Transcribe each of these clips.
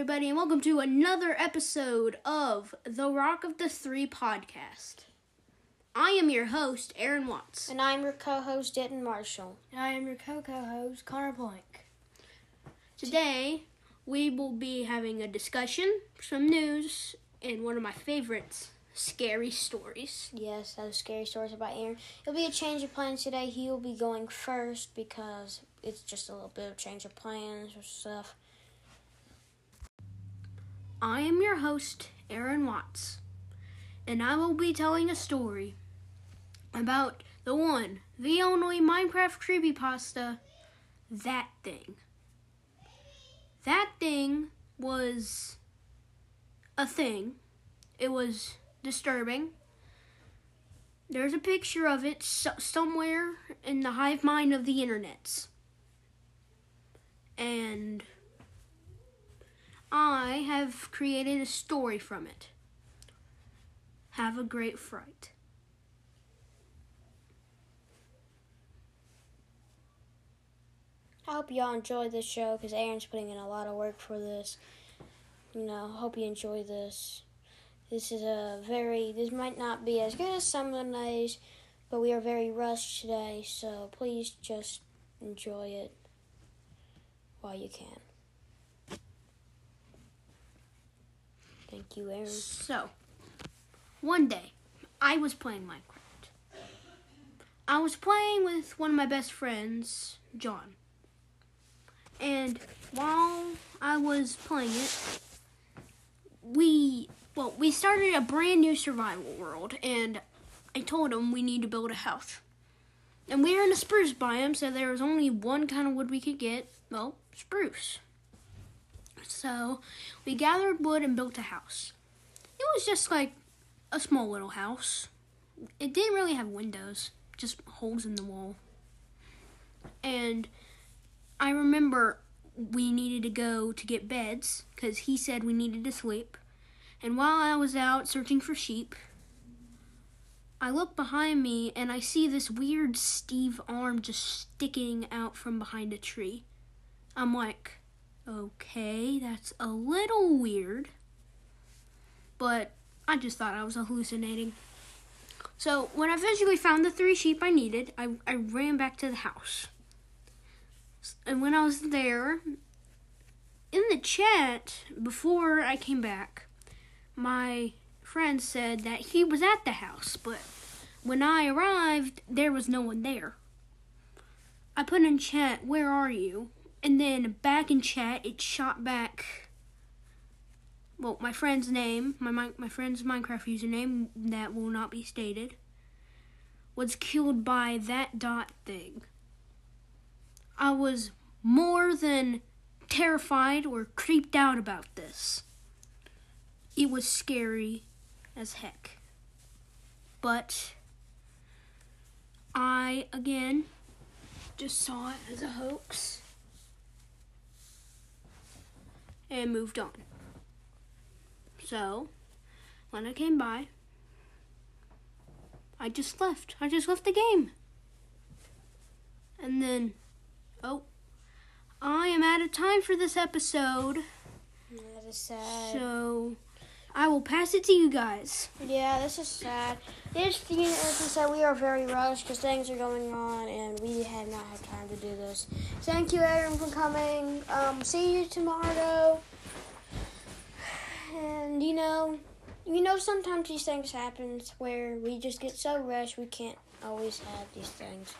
everybody, and welcome to another episode of the Rock of the Three podcast. I am your host, Aaron Watts. And I'm your co-host, Denton Marshall. And I am your co-co-host, Connor Blank. Today, we will be having a discussion, some news, and one of my favorites, scary stories. Yes, those scary stories about Aaron. It'll be a change of plans today. He will be going first because it's just a little bit of change of plans or stuff. I am your host, Aaron Watts, and I will be telling a story about the one, the only Minecraft creepypasta, That Thing. That Thing was a thing. It was disturbing. There's a picture of it so- somewhere in the hive mind of the internets. And I have created a story from it. Have a great fright. I hope y'all enjoy this show because Aaron's putting in a lot of work for this. You know, hope you enjoy this. This is a very, this might not be as good as some of the days, but we are very rushed today, so please just enjoy it while you can. Thank you, Aaron. So, one day, I was playing Minecraft. I was playing with one of my best friends, John. And while I was playing it, we, well, we started a brand new survival world, and I told him we need to build a house. And we were in a spruce biome, so there was only one kind of wood we could get. Well, spruce. So we gathered wood and built a house. It was just like a small little house. It didn't really have windows, just holes in the wall. And I remember we needed to go to get beds because he said we needed to sleep. And while I was out searching for sheep, I look behind me and I see this weird Steve arm just sticking out from behind a tree. I'm like, okay, that's a little weird. But I just thought I was hallucinating. So when I eventually found the three sheep I needed, I, I ran back to the house. And when I was there, in the chat, before I came back, my friend said that he was at the house, but when I arrived, there was no one there. I put in chat, where are you? And then back in chat, it shot back. Well, my friend's name, my my, friend's Minecraft username that will not be stated, was killed by that dot thing. I was more than terrified or creeped out about this. It was scary as heck. But I again just saw it as a hoax and moved on. So, when I came by, I just left. I just left the game. And then, oh, I am out of time for this episode. That is sad. So, I will pass it to you guys. Yeah, this is sad. This, know, as I said, we are very rushed because things are going on, and we have not had time to do this. Thank you, Aaron, for coming. Um, see you tomorrow. And you know, you know, sometimes these things happen where we just get so rushed we can't always have these things.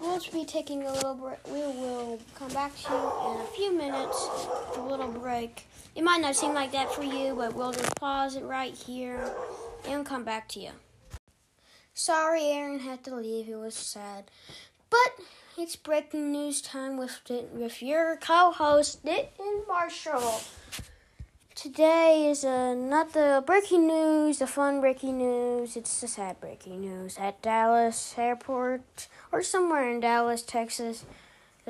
We'll be taking a little break. We will come back to you in a few minutes. A little break. It might not seem like that for you, but we'll just pause it right here and come back to you. Sorry, Aaron had to leave. It was sad, but it's breaking news time with with your co-host Denton Marshall. Today is uh, not the breaking news, the fun breaking news. It's the sad breaking news at Dallas Airport or somewhere in Dallas, Texas.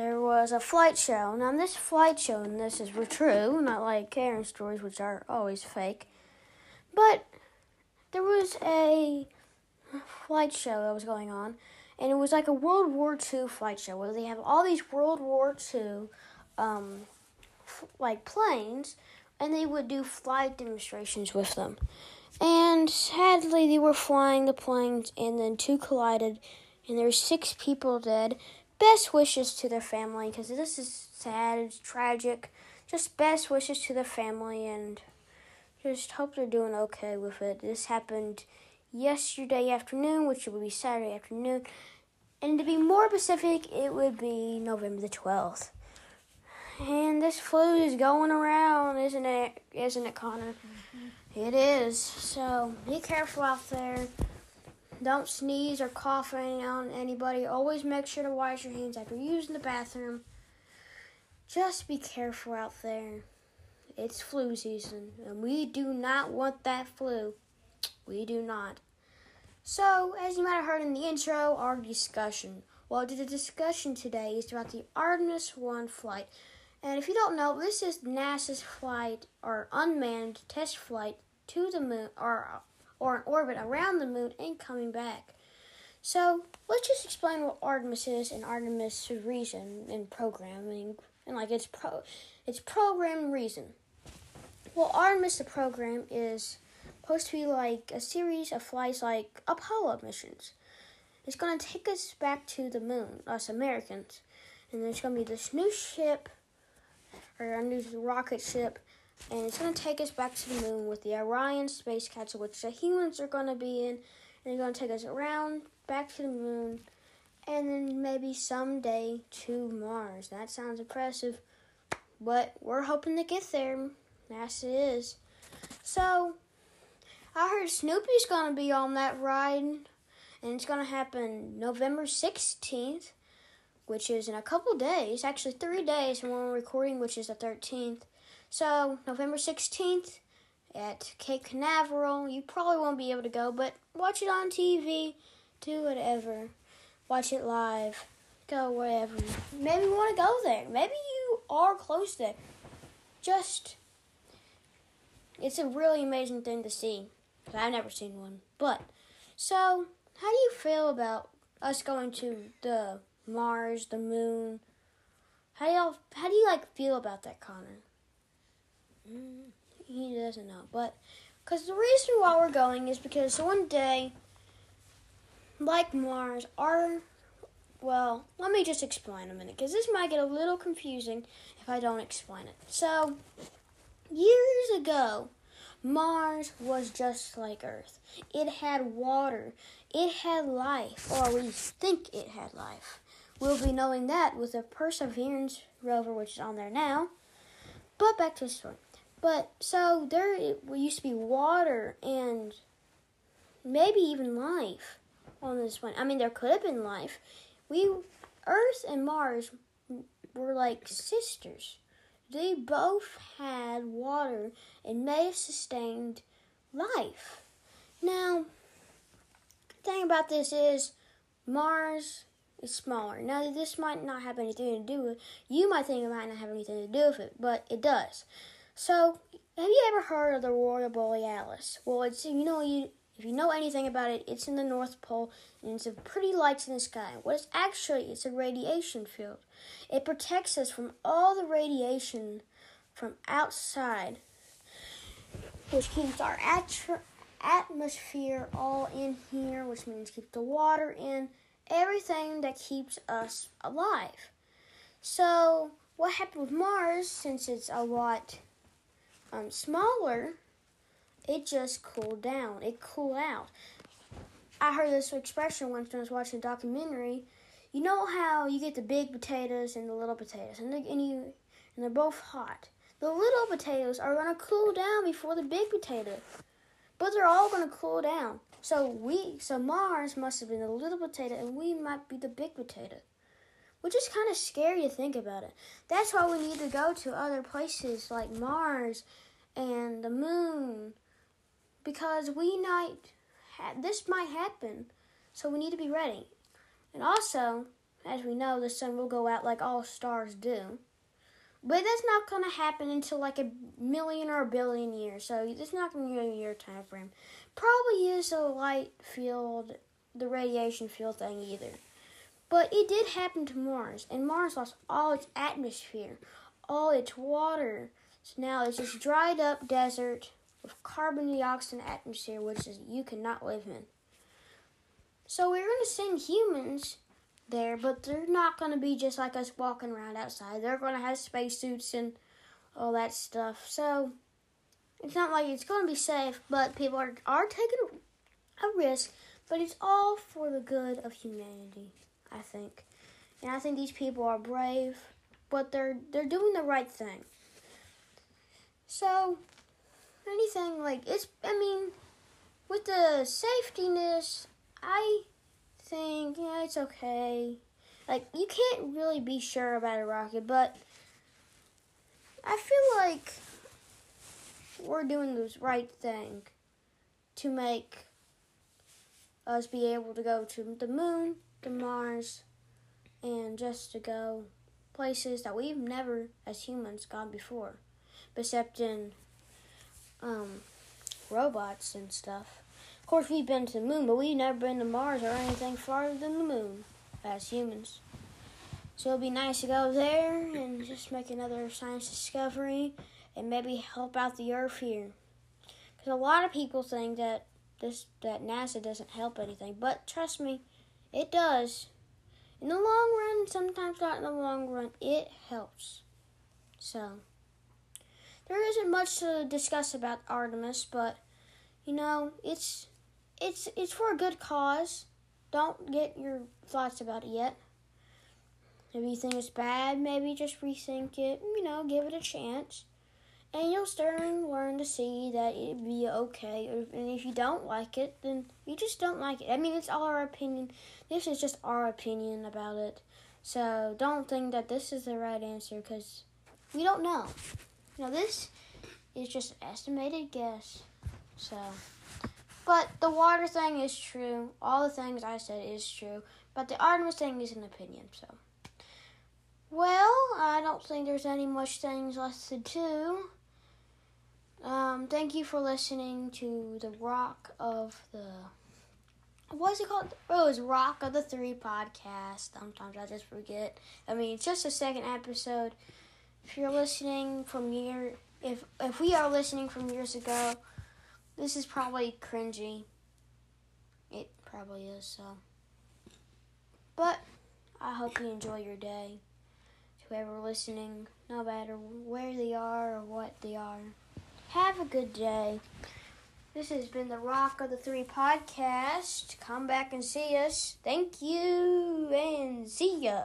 There was a flight show. Now, this flight show, and this is true, not like Karen stories, which are always fake. But there was a flight show that was going on, and it was like a World War II flight show where they have all these World War II um, f- like planes, and they would do flight demonstrations with them. And sadly, they were flying the planes, and then two collided, and there were six people dead. Best wishes to their family because this is sad. It's tragic. Just best wishes to their family, and just hope they're doing okay with it. This happened yesterday afternoon, which would be Saturday afternoon. And to be more specific, it would be November the 12th. And this flu is going around, isn't it? Isn't it, Connor? Mm-hmm. It is. So be careful out there. Don't sneeze or cough on anybody. Always make sure to wash your hands after using the bathroom. Just be careful out there. It's flu season, and we do not want that flu. We do not. So, as you might have heard in the intro, our discussion. Well, the discussion today is about the Artemis 1 flight. And if you don't know, this is NASA's flight or unmanned test flight to the moon or or an orbit around the moon and coming back. So, let's just explain what Artemis is and Artemis' reason in programming and like its pro its program reason. Well, Artemis the program is supposed to be like a series of flights like Apollo missions. It's to take us back to the moon, us Americans. And there's to be this new ship, or a new rocket ship, and it's going to take us back to the moon with the Orion space capsule, which the humans are going to be in. And they're going to take us around back to the moon, and then maybe someday to Mars. That sounds impressive, but we're hoping to get there. NASA is. So, I heard Snoopy's gonna be on that ride, and it's gonna happen November 16th, which is in a couple days, actually three days from when we're recording, which is the 13th. So, November 16th at Cape Canaveral. You probably won't be able to go, but watch it on TV, do whatever. Watch it live, go wherever. Maybe you want to go there. Maybe you are close there. Just, it's a really amazing thing to see. I've never seen one. But, so, how do you feel about us going to the Mars, the moon? How do y'all, how do you like feel about that, Connor? Mm, he doesn't know, but because the reason why we're going is because one day, like Mars, our well, let me just explain a minute because this might get a little confusing if I don't explain it. So, years ago, Mars was just like Earth. It had water. It had life, or we think it had life. We'll be knowing that with the Perseverance rover, which is on there now. But back to the story. But so there used to be water and maybe even life on this one. I mean, there could have been life. We, Earth and Mars, were like sisters. They both had water and may have sustained life. Now, the thing about this is Mars is smaller. Now, this might not have anything to do with you might think it might not have anything to do with it, but it does. So, have you ever heard of the Aurora Borealis? Well, it's you know you if you know anything about it, it's in the North Pole and it's a pretty lights in the sky. What it's actually it's a radiation field. It protects us from all the radiation from outside, which keeps our atro- atmosphere all in here, which means keep the water in, everything that keeps us alive. So, what happened with Mars, since it's a lot um, smaller, it just cooled down. It cooled out. I heard this expression once when I was watching a documentary. You know how you get the big potatoes and the little potatoes, and, they, and you and they're both hot. The little potatoes are gonna cool down before the big potato, but they're all gonna cool down. So we, so Mars must have been the little potato, and we might be the big potato, which is kind of scary to think about it. That's why we need to go to other places like Mars and the Moon, because we might, ha- this might happen. So we need to be ready. And also, as we know, the sun will go out like all stars do. But that's not going to happen until like a million or a billion years. So it's not going to be a year time frame. Probably is a light field, the radiation field thing either. But it did happen to Mars, and Mars lost all its atmosphere. all its water. So now it's just dried up desert with carbon dioxide atmosphere, which is you cannot live in. So we're gonna send humans there, but they're not gonna be just like us walking around outside. They're gonna have spacesuits and all that stuff. So it's not like it's gonna be safe, but people are are taking a risk. But it's all for the good of humanity, I think. And I think these people are brave, but they're they're doing the right thing. So anything like it's I mean with the safetyness, I think yeah, it's okay. Like you can't really be sure about a rocket, but I feel like we're doing the right thing to make us be able to go to the moon, to Mars, and just to go places that we've never, as humans, gone before, except in um, robots and stuff. Of course, we've been to the moon, but we've never been to Mars or anything farther than the moon as humans. So it'll be nice to go there and just make another science discovery and maybe help out the Earth here. Because a lot of people think that this that NASA doesn't help anything, but trust me, it does. In the long run, sometimes not in the long run, it helps. So there isn't much to discuss about Artemis, but you know, it's it's it's for a good cause. Don't get your thoughts about it yet. If you think it's bad, maybe just rethink it. You know, give it a chance, and you'll start and learn to see that it'd be okay. And if you don't like it, then you just don't like it. I mean, it's all our opinion. This is just our opinion about it. So don't think that this is the right answer because we don't know. Now this is just an estimated guess. So, but the water thing is true. All the things I said is true. But the Artemis thing is an opinion. So, well, I don't think there's any much things left to do. Um, thank you for listening to the Rock of the. What's it called? Oh, it's Rock of the Three podcast. Sometimes I just forget. I mean, it's just a second episode. If you're listening from year, if if we are listening from years ago, this is probably cringy. It probably is so. But I hope you enjoy your day. Whoever listening, no matter where they are or what they are, have a good day. This has been the Rock of the Three podcast. Come back and see us. Thank you and see ya.